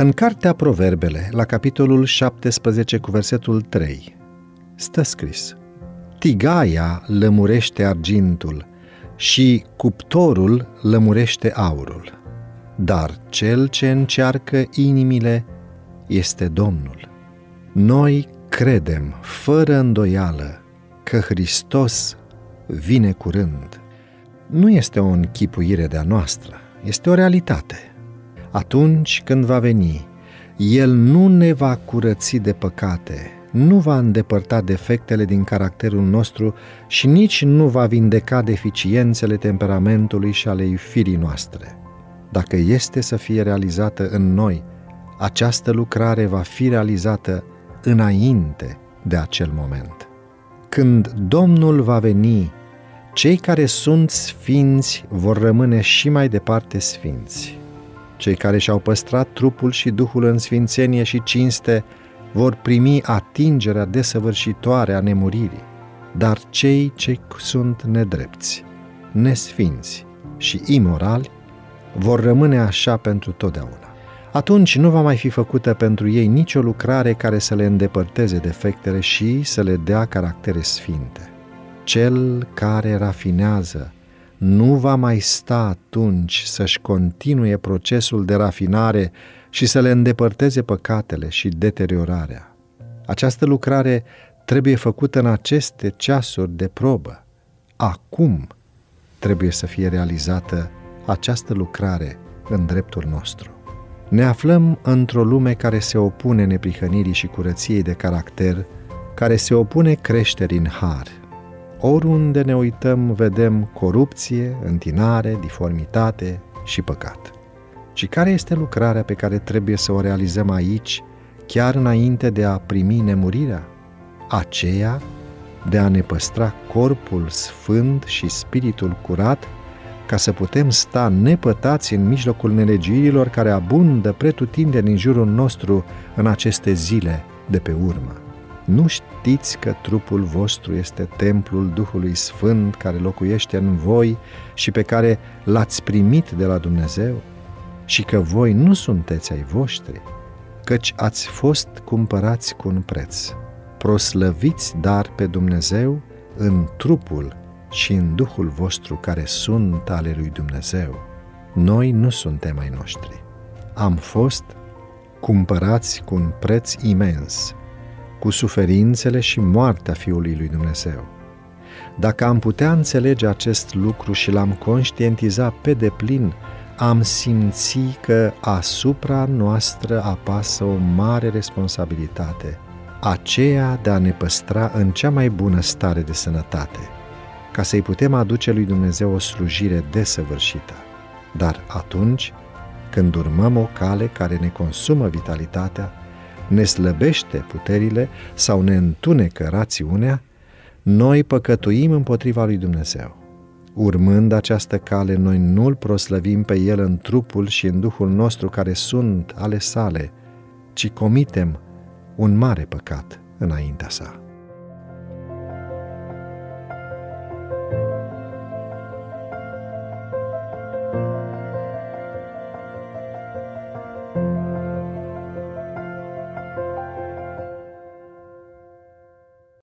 În cartea Proverbele, la capitolul 17 cu versetul 3, stă scris Tigaia lămurește argintul și cuptorul lămurește aurul, dar cel ce încearcă inimile este Domnul. Noi credem, fără îndoială, că Hristos vine curând. Nu este o închipuire de-a noastră, este o realitate. Atunci când va veni, El nu ne va curăți de păcate, nu va îndepărta defectele din caracterul nostru și nici nu va vindeca deficiențele temperamentului și ale firii noastre. Dacă este să fie realizată în noi, această lucrare va fi realizată înainte de acel moment. Când Domnul va veni, cei care sunt sfinți vor rămâne și mai departe sfinți. Cei care și-au păstrat trupul și duhul în sfințenie și cinste vor primi atingerea desăvârșitoare a nemuririi, dar cei ce sunt nedrepți, nesfinți și imorali vor rămâne așa pentru totdeauna. Atunci nu va mai fi făcută pentru ei nicio lucrare care să le îndepărteze defectele și să le dea caractere sfinte. Cel care rafinează nu va mai sta atunci să-și continue procesul de rafinare și să le îndepărteze păcatele și deteriorarea. Această lucrare trebuie făcută în aceste ceasuri de probă. Acum trebuie să fie realizată această lucrare în dreptul nostru. Ne aflăm într-o lume care se opune neprihănirii și curăției de caracter, care se opune creșterii în har. Oriunde ne uităm, vedem corupție, întinare, diformitate și păcat. Și care este lucrarea pe care trebuie să o realizăm aici, chiar înainte de a primi nemurirea? Aceea de a ne păstra corpul sfânt și spiritul curat ca să putem sta nepătați în mijlocul nelegiurilor care abundă pretutindeni în jurul nostru în aceste zile de pe urmă. Nu știți că trupul vostru este templul Duhului Sfânt care locuiește în voi și pe care l-ați primit de la Dumnezeu? Și că voi nu sunteți ai voștri, căci ați fost cumpărați cu un preț. Proslăviți dar pe Dumnezeu în trupul și în Duhul vostru care sunt ale lui Dumnezeu. Noi nu suntem ai noștri. Am fost cumpărați cu un preț imens, cu suferințele și moartea Fiului lui Dumnezeu. Dacă am putea înțelege acest lucru și l-am conștientiza pe deplin, am simți că asupra noastră apasă o mare responsabilitate, aceea de a ne păstra în cea mai bună stare de sănătate – ca să-i putem aduce lui Dumnezeu o slujire desăvârșită. Dar atunci, când urmăm o cale care ne consumă vitalitatea, ne slăbește puterile sau ne întunecă rațiunea, noi păcătuim împotriva lui Dumnezeu. Urmând această cale, noi nu-L proslăvim pe El în trupul și în Duhul nostru care sunt ale sale, ci comitem un mare păcat înaintea sa.